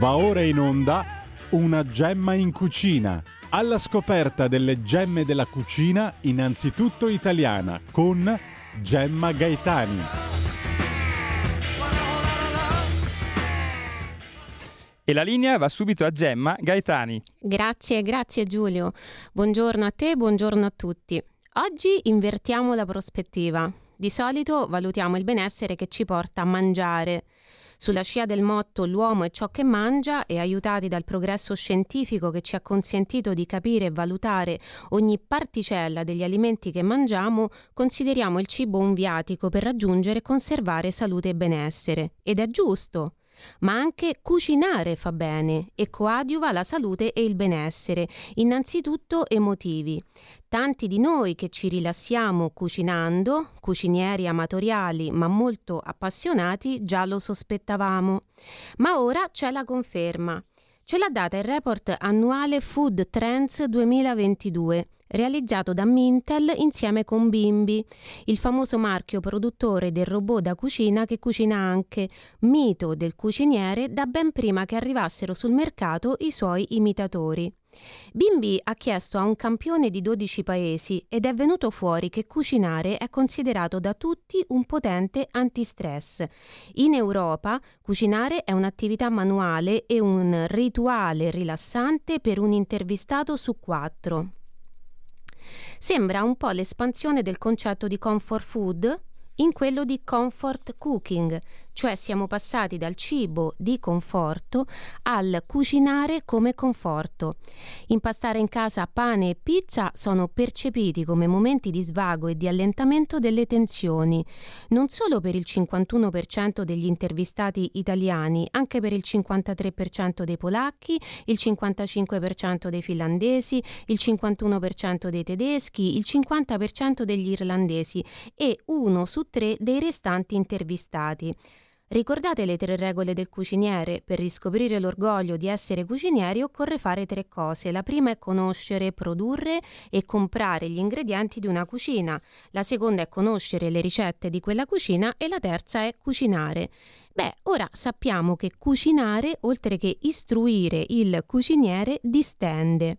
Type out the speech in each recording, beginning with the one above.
Va ora in onda una gemma in cucina. Alla scoperta delle gemme della cucina, innanzitutto italiana, con Gemma Gaetani. E la linea va subito a Gemma Gaetani. Grazie, grazie Giulio. Buongiorno a te, buongiorno a tutti. Oggi invertiamo la prospettiva. Di solito valutiamo il benessere che ci porta a mangiare. Sulla scia del motto l'uomo è ciò che mangia e aiutati dal progresso scientifico che ci ha consentito di capire e valutare ogni particella degli alimenti che mangiamo, consideriamo il cibo un viatico per raggiungere e conservare salute e benessere. Ed è giusto ma anche cucinare fa bene e coadiuva la salute e il benessere, innanzitutto emotivi. Tanti di noi che ci rilassiamo cucinando, cucinieri amatoriali ma molto appassionati, già lo sospettavamo. Ma ora c'è la conferma. Ce l'ha data il report annuale Food Trends 2022 realizzato da Mintel insieme con Bimbi, il famoso marchio produttore del robot da cucina che cucina anche, mito del cuciniere da ben prima che arrivassero sul mercato i suoi imitatori. Bimbi ha chiesto a un campione di 12 paesi ed è venuto fuori che cucinare è considerato da tutti un potente antistress. In Europa cucinare è un'attività manuale e un rituale rilassante per un intervistato su quattro. Sembra un po' l'espansione del concetto di comfort food in quello di comfort cooking, cioè siamo passati dal cibo di conforto al cucinare come conforto. Impastare in casa pane e pizza sono percepiti come momenti di svago e di allentamento delle tensioni, non solo per il 51% degli intervistati italiani, anche per il 53% dei polacchi, il 55% dei finlandesi, il 51% dei tedeschi, il 50% degli irlandesi e uno su tre dei restanti intervistati. Ricordate le tre regole del cuciniere? Per riscoprire l'orgoglio di essere cucinieri occorre fare tre cose. La prima è conoscere, produrre e comprare gli ingredienti di una cucina. La seconda è conoscere le ricette di quella cucina e la terza è cucinare. Beh, ora sappiamo che cucinare, oltre che istruire il cuciniere, distende.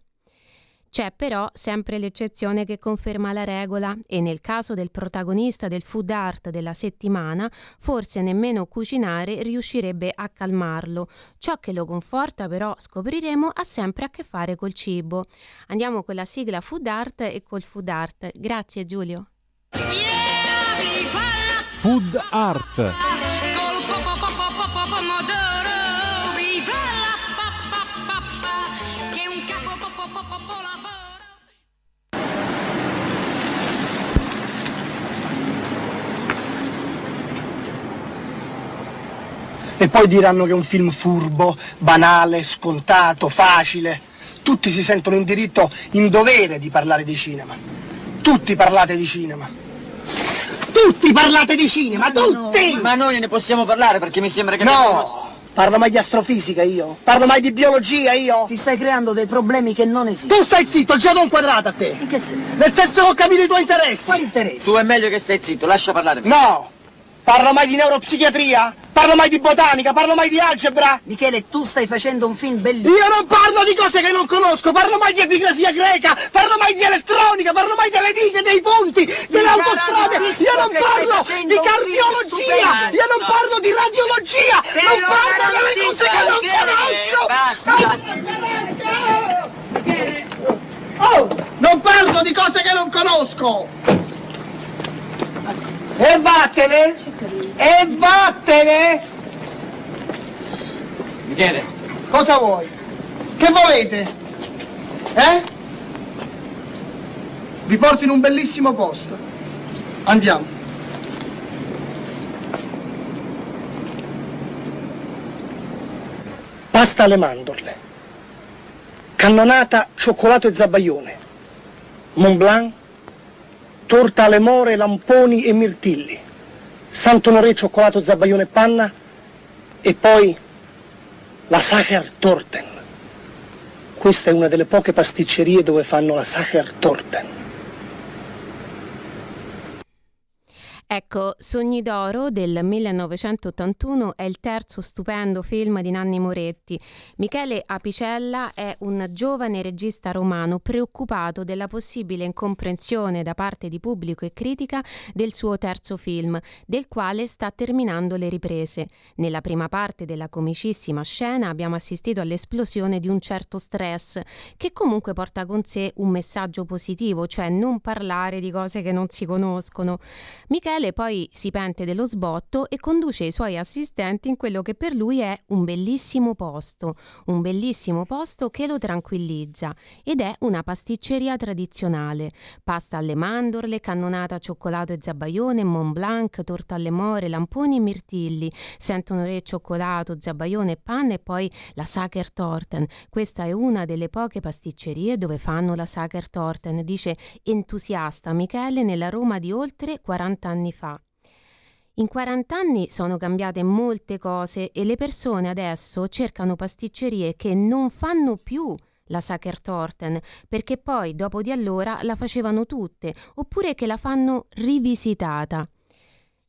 C'è però sempre l'eccezione che conferma la regola e nel caso del protagonista del food art della settimana, forse nemmeno cucinare riuscirebbe a calmarlo. Ciò che lo conforta però, scopriremo, ha sempre a che fare col cibo. Andiamo con la sigla food art e col food art. Grazie Giulio. Food art. E poi diranno che è un film furbo, banale, scontato, facile. Tutti si sentono in diritto, in dovere di parlare di cinema. Tutti parlate di cinema. Tutti parlate di cinema, tutti! Ma noi ne possiamo parlare perché mi sembra che... No! Parlo mai di astrofisica io? Parlo mai di biologia io? Ti stai creando dei problemi che non esistono. Tu stai zitto, già non quadrato a te! In che senso? Nel senso che ho capito i tuoi interessi! Quali interessi? Tu è meglio che stai zitto, lascia parlare. No! Parlo mai di neuropsichiatria? Parlo mai di botanica? Parlo mai di algebra? Michele, tu stai facendo un film bellissimo. Io non parlo di cose che non conosco, parlo mai di epigrafia greca, parlo mai di elettronica, parlo mai delle dighe, dei ponti, delle autostrade, io non parlo di cardiologia, io non parlo di radiologia, non parlo delle cose che non conosco! Basta! Oh, non parlo di cose che non conosco! E vattene! E vattene! Michele, Cosa vuoi? Che volete? Eh? Vi porto in un bellissimo posto. Andiamo. Pasta alle mandorle. Cannonata, cioccolato e zabaione. Mont Blanc, torta alle more, lamponi e mirtilli. Sant'Onore, cioccolato, zabaione e panna. E poi la Sacher Torten. Questa è una delle poche pasticcerie dove fanno la Sacher Torten. Ecco, Sogni d'oro del 1981 è il terzo stupendo film di Nanni Moretti. Michele Apicella è un giovane regista romano preoccupato della possibile incomprensione da parte di pubblico e critica del suo terzo film, del quale sta terminando le riprese. Nella prima parte della comicissima scena abbiamo assistito all'esplosione di un certo stress, che comunque porta con sé un messaggio positivo, cioè non parlare di cose che non si conoscono. Michele Michele poi si pente dello sbotto e conduce i suoi assistenti in quello che per lui è un bellissimo posto, un bellissimo posto che lo tranquillizza ed è una pasticceria tradizionale. Pasta alle mandorle, cannonata cioccolato e zabaione, Mont Blanc, torta alle more, lamponi e mirtilli, sentono re cioccolato, zabaione e panna e poi la Sacher Torten. Questa è una delle poche pasticcerie dove fanno la Sacher Torten, dice entusiasta Michele nella Roma di oltre 40 anni fa. In 40 anni sono cambiate molte cose e le persone adesso cercano pasticcerie che non fanno più la Sachertorten, perché poi dopo di allora la facevano tutte, oppure che la fanno rivisitata.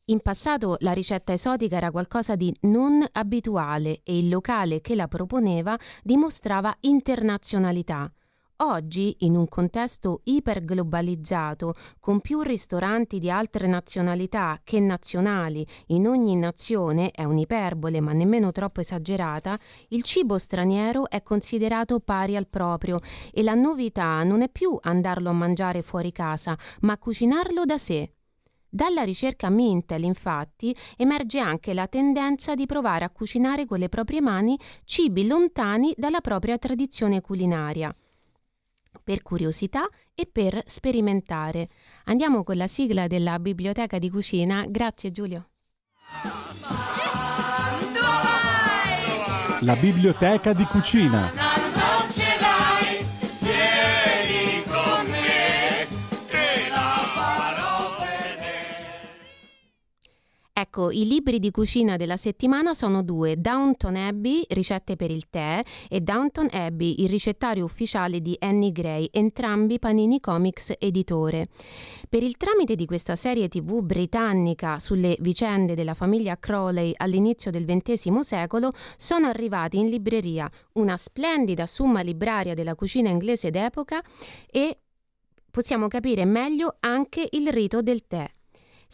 In passato la ricetta esotica era qualcosa di non abituale e il locale che la proponeva dimostrava internazionalità. Oggi, in un contesto iperglobalizzato, con più ristoranti di altre nazionalità che nazionali in ogni nazione, è un'iperbole ma nemmeno troppo esagerata, il cibo straniero è considerato pari al proprio e la novità non è più andarlo a mangiare fuori casa, ma cucinarlo da sé. Dalla ricerca Mintel, infatti, emerge anche la tendenza di provare a cucinare con le proprie mani cibi lontani dalla propria tradizione culinaria per curiosità e per sperimentare. Andiamo con la sigla della biblioteca di cucina. Grazie Giulio. La biblioteca di cucina. Ecco, i libri di cucina della settimana sono due, Downton Abbey, ricette per il tè, e Downton Abbey, il ricettario ufficiale di Annie Gray, entrambi Panini Comics editore. Per il tramite di questa serie tv britannica sulle vicende della famiglia Crowley all'inizio del XX secolo, sono arrivati in libreria una splendida summa libraria della cucina inglese d'epoca e possiamo capire meglio anche il rito del tè.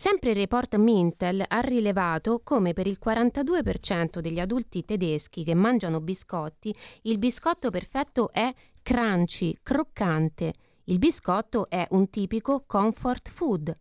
Sempre il report Mintel ha rilevato come per il 42% degli adulti tedeschi che mangiano biscotti, il biscotto perfetto è crunchy, croccante. Il biscotto è un tipico comfort food.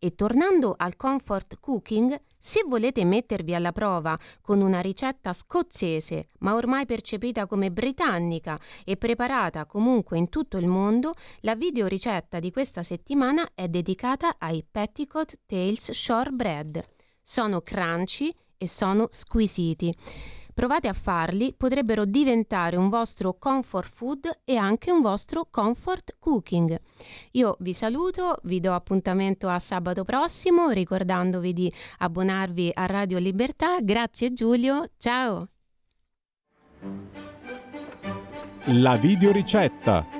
E tornando al comfort cooking, se volete mettervi alla prova con una ricetta scozzese, ma ormai percepita come britannica e preparata comunque in tutto il mondo, la videoricetta di questa settimana è dedicata ai Petticoat Tales Shortbread. Sono crunchy e sono squisiti. Provate a farli, potrebbero diventare un vostro comfort food e anche un vostro comfort cooking. Io vi saluto, vi do appuntamento a sabato prossimo, ricordandovi di abbonarvi a Radio Libertà. Grazie Giulio, ciao! La videoricetta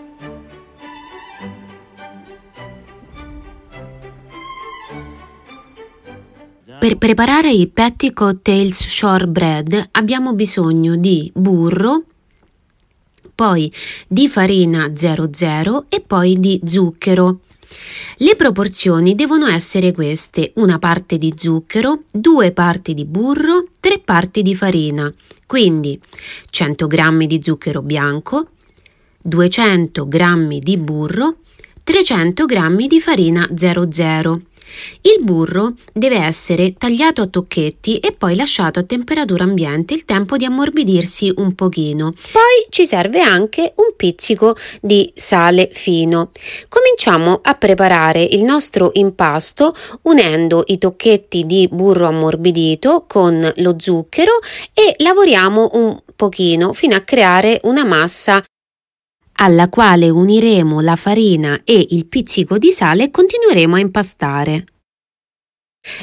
Per preparare i Petticoat Tales Shortbread abbiamo bisogno di burro, poi di farina 00 e poi di zucchero. Le proporzioni devono essere queste: una parte di zucchero, due parti di burro, tre parti di farina. Quindi 100 g di zucchero bianco, 200 g di burro, 300 g di farina 00. Il burro deve essere tagliato a tocchetti e poi lasciato a temperatura ambiente il tempo di ammorbidirsi un pochino. Poi ci serve anche un pizzico di sale fino. Cominciamo a preparare il nostro impasto unendo i tocchetti di burro ammorbidito con lo zucchero e lavoriamo un pochino fino a creare una massa alla quale uniremo la farina e il pizzico di sale e continueremo a impastare.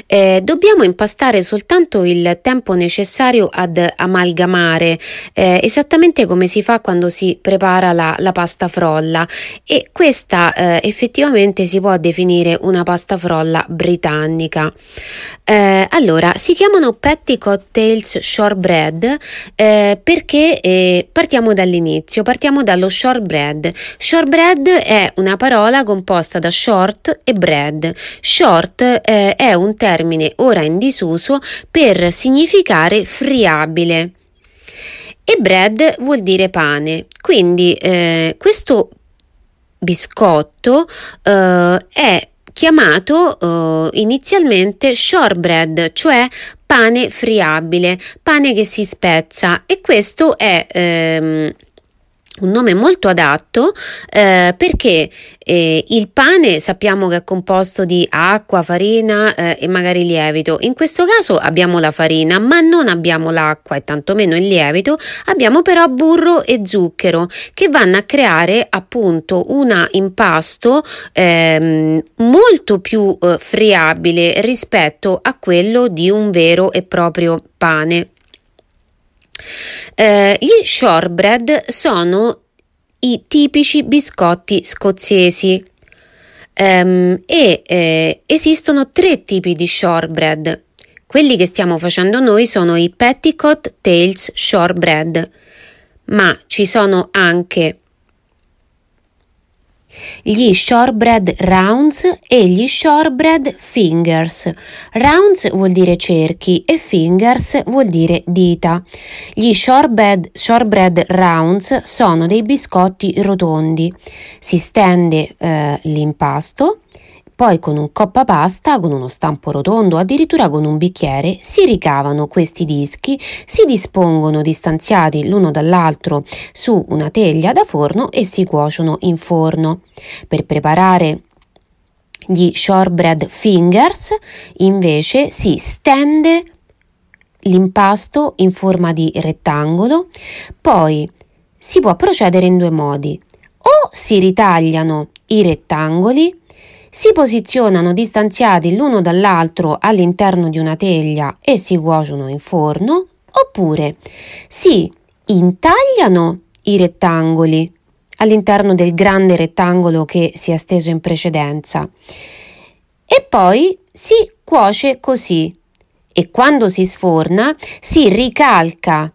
Eh, dobbiamo impastare soltanto il tempo necessario ad amalgamare, eh, esattamente come si fa quando si prepara la, la pasta frolla e questa eh, effettivamente si può definire una pasta frolla britannica. Eh, allora, si chiamano Petticoat Tails Shortbread eh, perché eh, partiamo dall'inizio, partiamo dallo shortbread. Shortbread è una parola composta da short e bread. Short è un termine ora in disuso per significare friabile e bread vuol dire pane. Quindi eh, questo biscotto eh, è chiamato eh, inizialmente shortbread, cioè pane friabile, pane che si spezza e questo è ehm, un nome molto adatto eh, perché eh, il pane sappiamo che è composto di acqua, farina eh, e magari lievito. In questo caso abbiamo la farina, ma non abbiamo l'acqua e tantomeno il lievito, abbiamo però burro e zucchero che vanno a creare appunto un impasto ehm, molto più eh, friabile rispetto a quello di un vero e proprio pane. Eh, gli shortbread sono i tipici biscotti scozzesi um, e eh, esistono tre tipi di shortbread. Quelli che stiamo facendo noi sono i Petticoat Tails Shortbread, ma ci sono anche gli shortbread rounds e gli shortbread fingers. Rounds vuol dire cerchi e fingers vuol dire dita. Gli shortbread, shortbread rounds sono dei biscotti rotondi. Si stende eh, l'impasto poi con un coppa pasta, con uno stampo rotondo, addirittura con un bicchiere, si ricavano questi dischi, si dispongono distanziati l'uno dall'altro su una teglia da forno e si cuociono in forno. Per preparare gli shortbread fingers invece si stende l'impasto in forma di rettangolo, poi si può procedere in due modi. O si ritagliano i rettangoli si posizionano distanziati l'uno dall'altro all'interno di una teglia e si cuociono in forno, oppure si intagliano i rettangoli all'interno del grande rettangolo che si è steso in precedenza. E poi si cuoce così. E quando si sforna si ricalca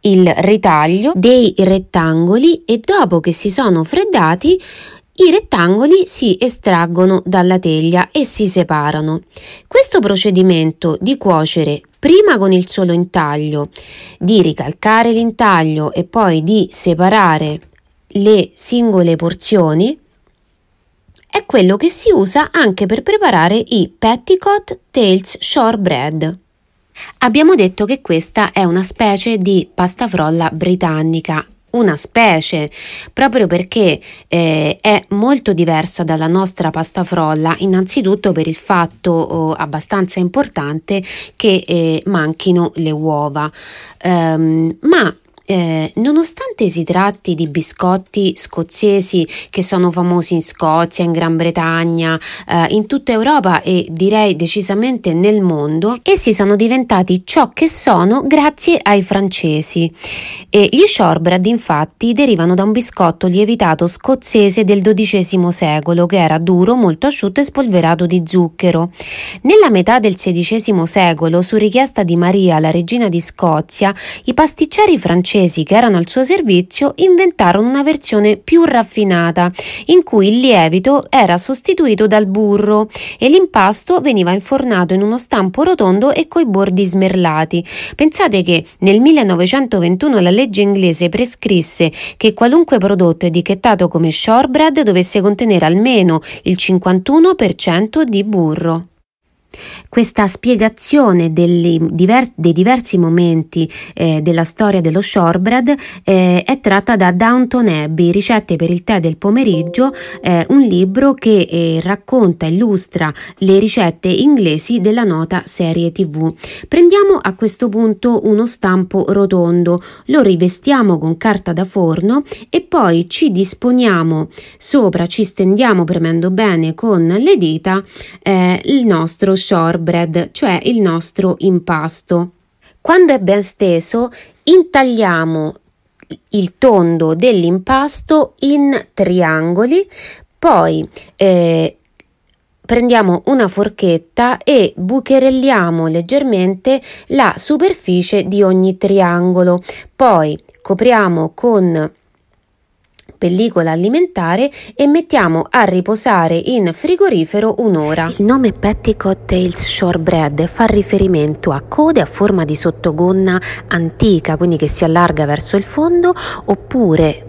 il ritaglio dei rettangoli e dopo che si sono freddati i rettangoli si estraggono dalla teglia e si separano. Questo procedimento di cuocere prima con il solo intaglio, di ricalcare l'intaglio e poi di separare le singole porzioni è quello che si usa anche per preparare i Petticoat Tails Shortbread. Abbiamo detto che questa è una specie di pasta frolla britannica una specie, proprio perché eh, è molto diversa dalla nostra pasta frolla, innanzitutto per il fatto oh, abbastanza importante che eh, manchino le uova. Um, ma eh, nonostante si tratti di biscotti scozzesi che sono famosi in Scozia, in Gran Bretagna, eh, in tutta Europa e direi decisamente nel mondo, essi sono diventati ciò che sono grazie ai francesi. E gli shortbread infatti derivano da un biscotto lievitato scozzese del XII secolo che era duro, molto asciutto e spolverato di zucchero. Nella metà del XVI secolo, su richiesta di Maria, la regina di Scozia, i pasticceri francesi francesi che erano al suo servizio inventarono una versione più raffinata in cui il lievito era sostituito dal burro e l'impasto veniva infornato in uno stampo rotondo e coi bordi smerlati. Pensate che nel 1921 la legge inglese prescrisse che qualunque prodotto etichettato come shortbread dovesse contenere almeno il 51% di burro. Questa spiegazione diver- dei diversi momenti eh, della storia dello shortbread eh, è tratta da Downton Abbey, Ricette per il tè del pomeriggio, eh, un libro che eh, racconta e illustra le ricette inglesi della nota serie TV. Prendiamo a questo punto uno stampo rotondo, lo rivestiamo con carta da forno e poi ci disponiamo sopra, ci stendiamo premendo bene con le dita eh, il nostro shortbread, cioè il nostro impasto. Quando è ben steso, intagliamo il tondo dell'impasto in triangoli, poi eh, prendiamo una forchetta e bucherelliamo leggermente la superficie di ogni triangolo, poi copriamo con pellicola alimentare e mettiamo a riposare in frigorifero un'ora. Il nome Petticoat Tails Shortbread fa riferimento a code a forma di sottogonna antica, quindi che si allarga verso il fondo, oppure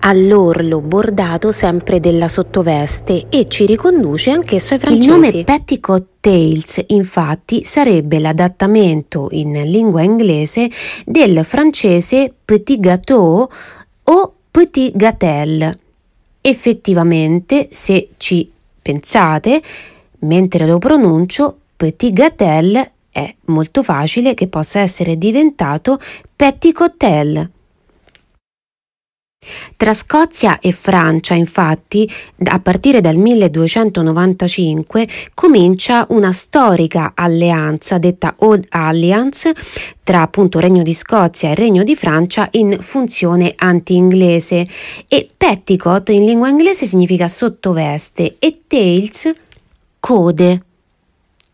all'orlo bordato sempre della sottoveste e ci riconduce anch'esso ai francesi. Il nome Petticoat Tails infatti sarebbe l'adattamento in lingua inglese del francese petit gâteau o petit gâtel. Effettivamente, se ci pensate, mentre lo pronuncio, petit gâtel è molto facile che possa essere diventato petit cocktail. Tra Scozia e Francia, infatti, a partire dal 1295 comincia una storica alleanza, detta Old Alliance, tra appunto Regno di Scozia e Regno di Francia in funzione anti-inglese e petticoat in lingua inglese significa sottoveste e tails code.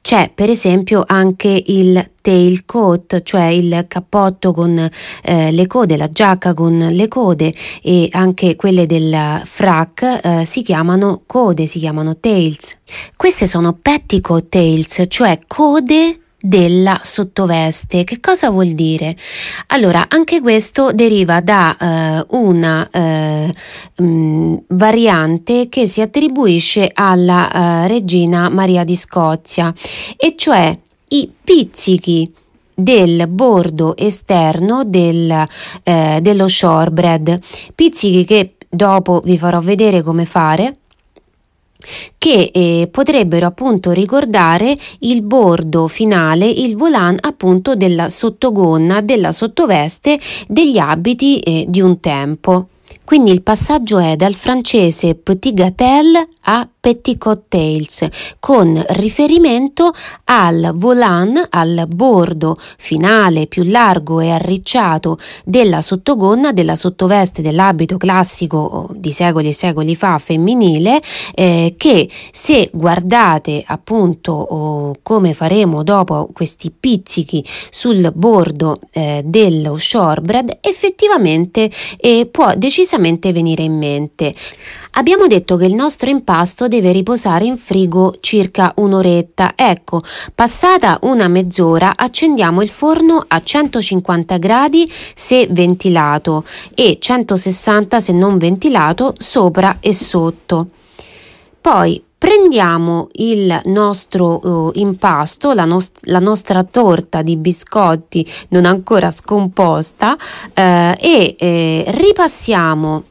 C'è per esempio anche il tailcoat, cioè il cappotto con eh, le code, la giacca con le code e anche quelle del frac eh, si chiamano code, si chiamano tails. Queste sono petticoat tails, cioè code della sottoveste. Che cosa vuol dire? Allora, anche questo deriva da eh, una eh, mh, mm, variante che si attribuisce alla eh, regina Maria di Scozia, e cioè i pizzichi del bordo esterno del, eh, dello shortbread, pizzichi che dopo vi farò vedere come fare che eh, potrebbero appunto ricordare il bordo finale, il volant appunto della sottogonna, della sottoveste degli abiti eh, di un tempo. Quindi il passaggio è dal francese petit gâtel a petticoat tails con riferimento al volant, al bordo finale più largo e arricciato della sottogonna, della sottoveste dell'abito classico di secoli e secoli fa femminile eh, che se guardate appunto oh, come faremo dopo questi pizzichi sul bordo eh, dello shortbread effettivamente eh, può decisamente venire in mente. Abbiamo detto che il nostro impasto deve riposare in frigo circa un'oretta. Ecco, passata una mezz'ora accendiamo il forno a 150 gradi se ventilato e 160 se non ventilato sopra e sotto. Poi prendiamo il nostro uh, impasto, la, nost- la, nostra torta di biscotti non ancora scomposta eh, e eh, ripassiamo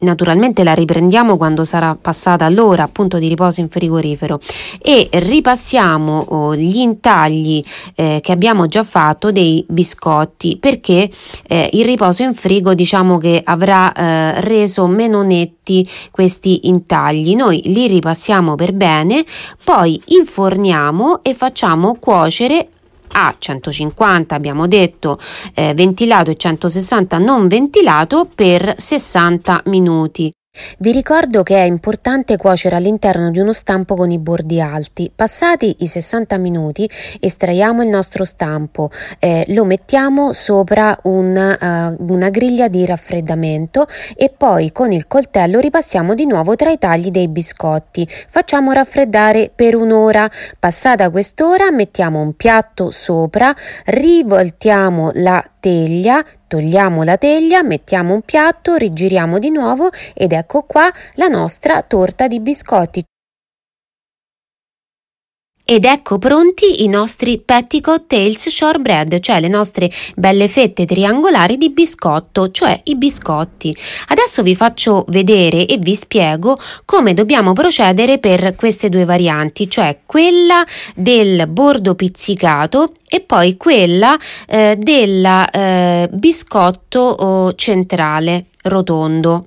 Naturalmente la riprendiamo quando sarà passata l'ora appunto di riposo in frigorifero e ripassiamo oh, gli intagli eh, che abbiamo già fatto dei biscotti perché eh, il riposo in frigo diciamo che avrà eh, reso meno netti questi intagli. Noi li ripassiamo per bene, poi inforniamo e facciamo cuocere a 150 abbiamo detto eh, ventilato e 160 non ventilato per 60 minuti. Vi ricordo che è importante cuocere all'interno di uno stampo con i bordi alti. Passati i 60 minuti estraiamo il nostro stampo, eh, lo mettiamo sopra un, uh, una griglia di raffreddamento e poi con il coltello ripassiamo di nuovo tra i tagli dei biscotti. Facciamo raffreddare per un'ora. Passata quest'ora mettiamo un piatto sopra, rivoltiamo la teglia, togliamo la teglia, mettiamo un piatto, rigiriamo di nuovo ed ecco qua la nostra torta di biscotti. Ed ecco pronti i nostri petticoat tails shortbread, cioè le nostre belle fette triangolari di biscotto, cioè i biscotti. Adesso vi faccio vedere e vi spiego come dobbiamo procedere per queste due varianti, cioè quella del bordo pizzicato e poi quella eh, del eh, biscotto oh, centrale rotondo.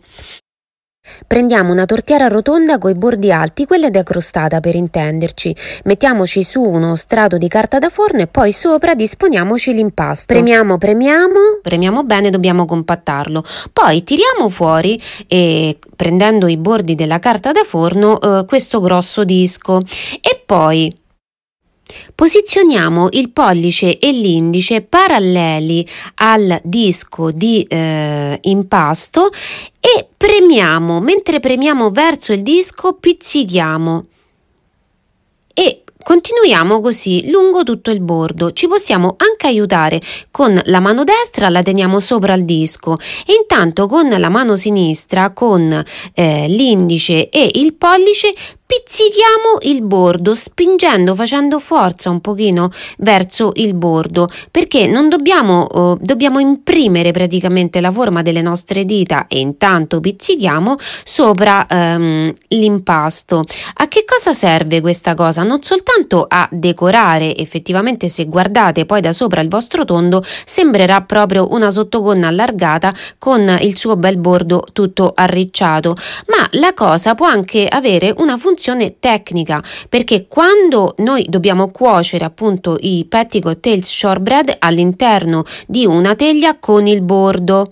Prendiamo una tortiera rotonda coi bordi alti, quella decrostata per intenderci. Mettiamoci su uno strato di carta da forno e poi sopra disponiamoci l'impasto. Premiamo, premiamo, premiamo bene, dobbiamo compattarlo. Poi tiriamo fuori e prendendo i bordi della carta da forno eh, questo grosso disco e poi Posizioniamo il pollice e l'indice paralleli al disco di eh, impasto e premiamo, mentre premiamo verso il disco pizzichiamo e Continuiamo così lungo tutto il bordo. Ci possiamo anche aiutare con la mano destra, la teniamo sopra il disco e intanto con la mano sinistra, con eh, l'indice e il pollice, pizzichiamo il bordo spingendo facendo forza un pochino verso il bordo perché non dobbiamo eh, dobbiamo imprimere praticamente la forma delle nostre dita e intanto pizzichiamo sopra ehm, l'impasto. A che cosa serve questa cosa? Non soltanto a decorare effettivamente se guardate poi da sopra il vostro tondo sembrerà proprio una sottogonna allargata con il suo bel bordo tutto arricciato ma la cosa può anche avere una funzione funzione tecnica perché quando noi dobbiamo cuocere appunto i petticoat tails shortbread all'interno di una teglia con il bordo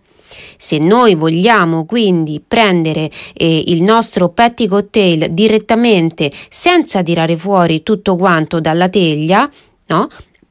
se noi vogliamo quindi prendere eh, il nostro petticoat tail direttamente senza tirare fuori tutto quanto dalla teglia, no?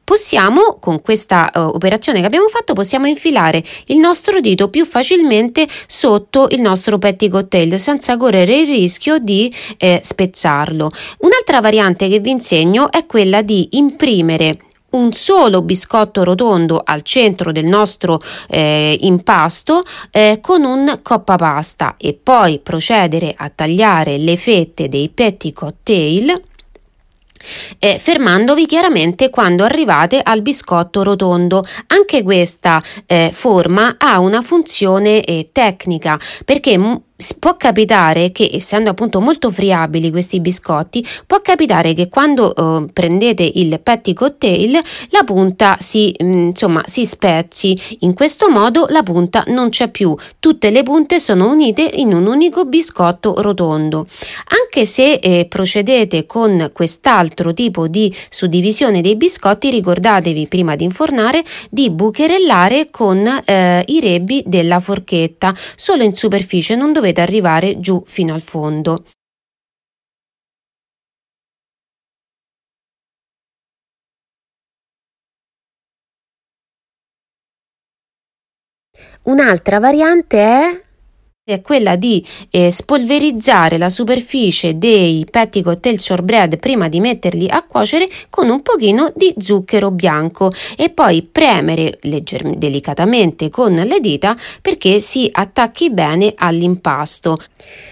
Possiamo, con questa uh, operazione che abbiamo fatto, possiamo infilare il nostro dito più facilmente sotto il nostro petticoat tail senza correre il rischio di eh, spezzarlo. Un'altra variante che vi insegno è quella di imprimere un solo biscotto rotondo al centro del nostro eh, impasto eh, con un coppa pasta e poi procedere a tagliare le fette dei petticoat tail eh, fermandovi chiaramente quando arrivate al biscotto rotondo. Anche questa eh, forma ha una funzione eh, tecnica perché può capitare che, essendo appunto molto friabili questi biscotti, può capitare che quando eh, prendete il petticoat tail la punta si, mh, mm, insomma, si spezzi. In questo modo la punta non c'è più, tutte le punte sono unite in un unico biscotto rotondo. Anche se eh, procedete con quest'altro tipo di suddivisione dei biscotti, ricordatevi prima di infornare di bucherellare con eh, i rebbi della forchetta, solo in superficie, non dovete dovete arrivare giù fino al fondo. Un'altra variante è è quella di eh, spolverizzare la superficie dei petticoat e il shortbread prima di metterli a cuocere con un pochino di zucchero bianco e poi premere legger- delicatamente con le dita perché si attacchi bene all'impasto.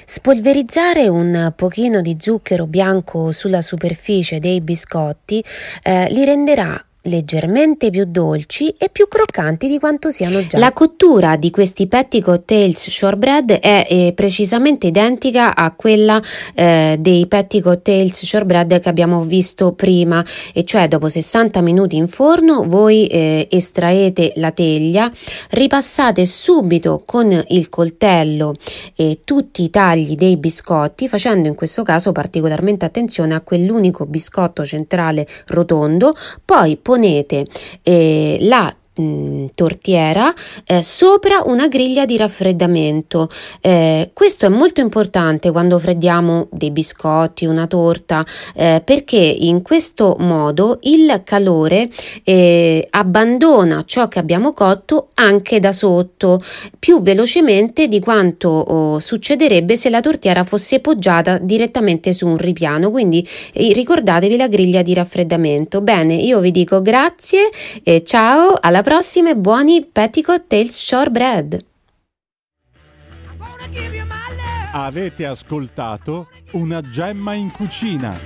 Spolverizzare un pochino di zucchero bianco sulla superficie dei biscotti eh, li renderà leggermente più dolci e più croccanti di quanto siano già. La cottura di questi petticoat tails shortbread è eh, precisamente identica a quella eh, dei petticoat tails shortbread che abbiamo visto prima, e cioè dopo 60 minuti in forno voi eh, estraete la teglia, ripassate subito con il coltello tutti i tagli dei biscotti, facendo in questo caso particolarmente attenzione a quell'unico biscotto centrale rotondo, poi eh, la Mm, tortiera eh, sopra una griglia di raffreddamento. Eh, questo è molto importante quando freddiamo dei biscotti, una torta, eh, perché in questo modo il calore eh, abbandona ciò che abbiamo cotto anche da sotto più velocemente di quanto oh, succederebbe se la tortiera fosse poggiata direttamente su un ripiano. Quindi eh, ricordatevi la griglia di raffreddamento. Bene, io vi dico grazie e ciao, alla prossima e buoni Petticoat Tales Shortbread! Avete ascoltato una gemma in cucina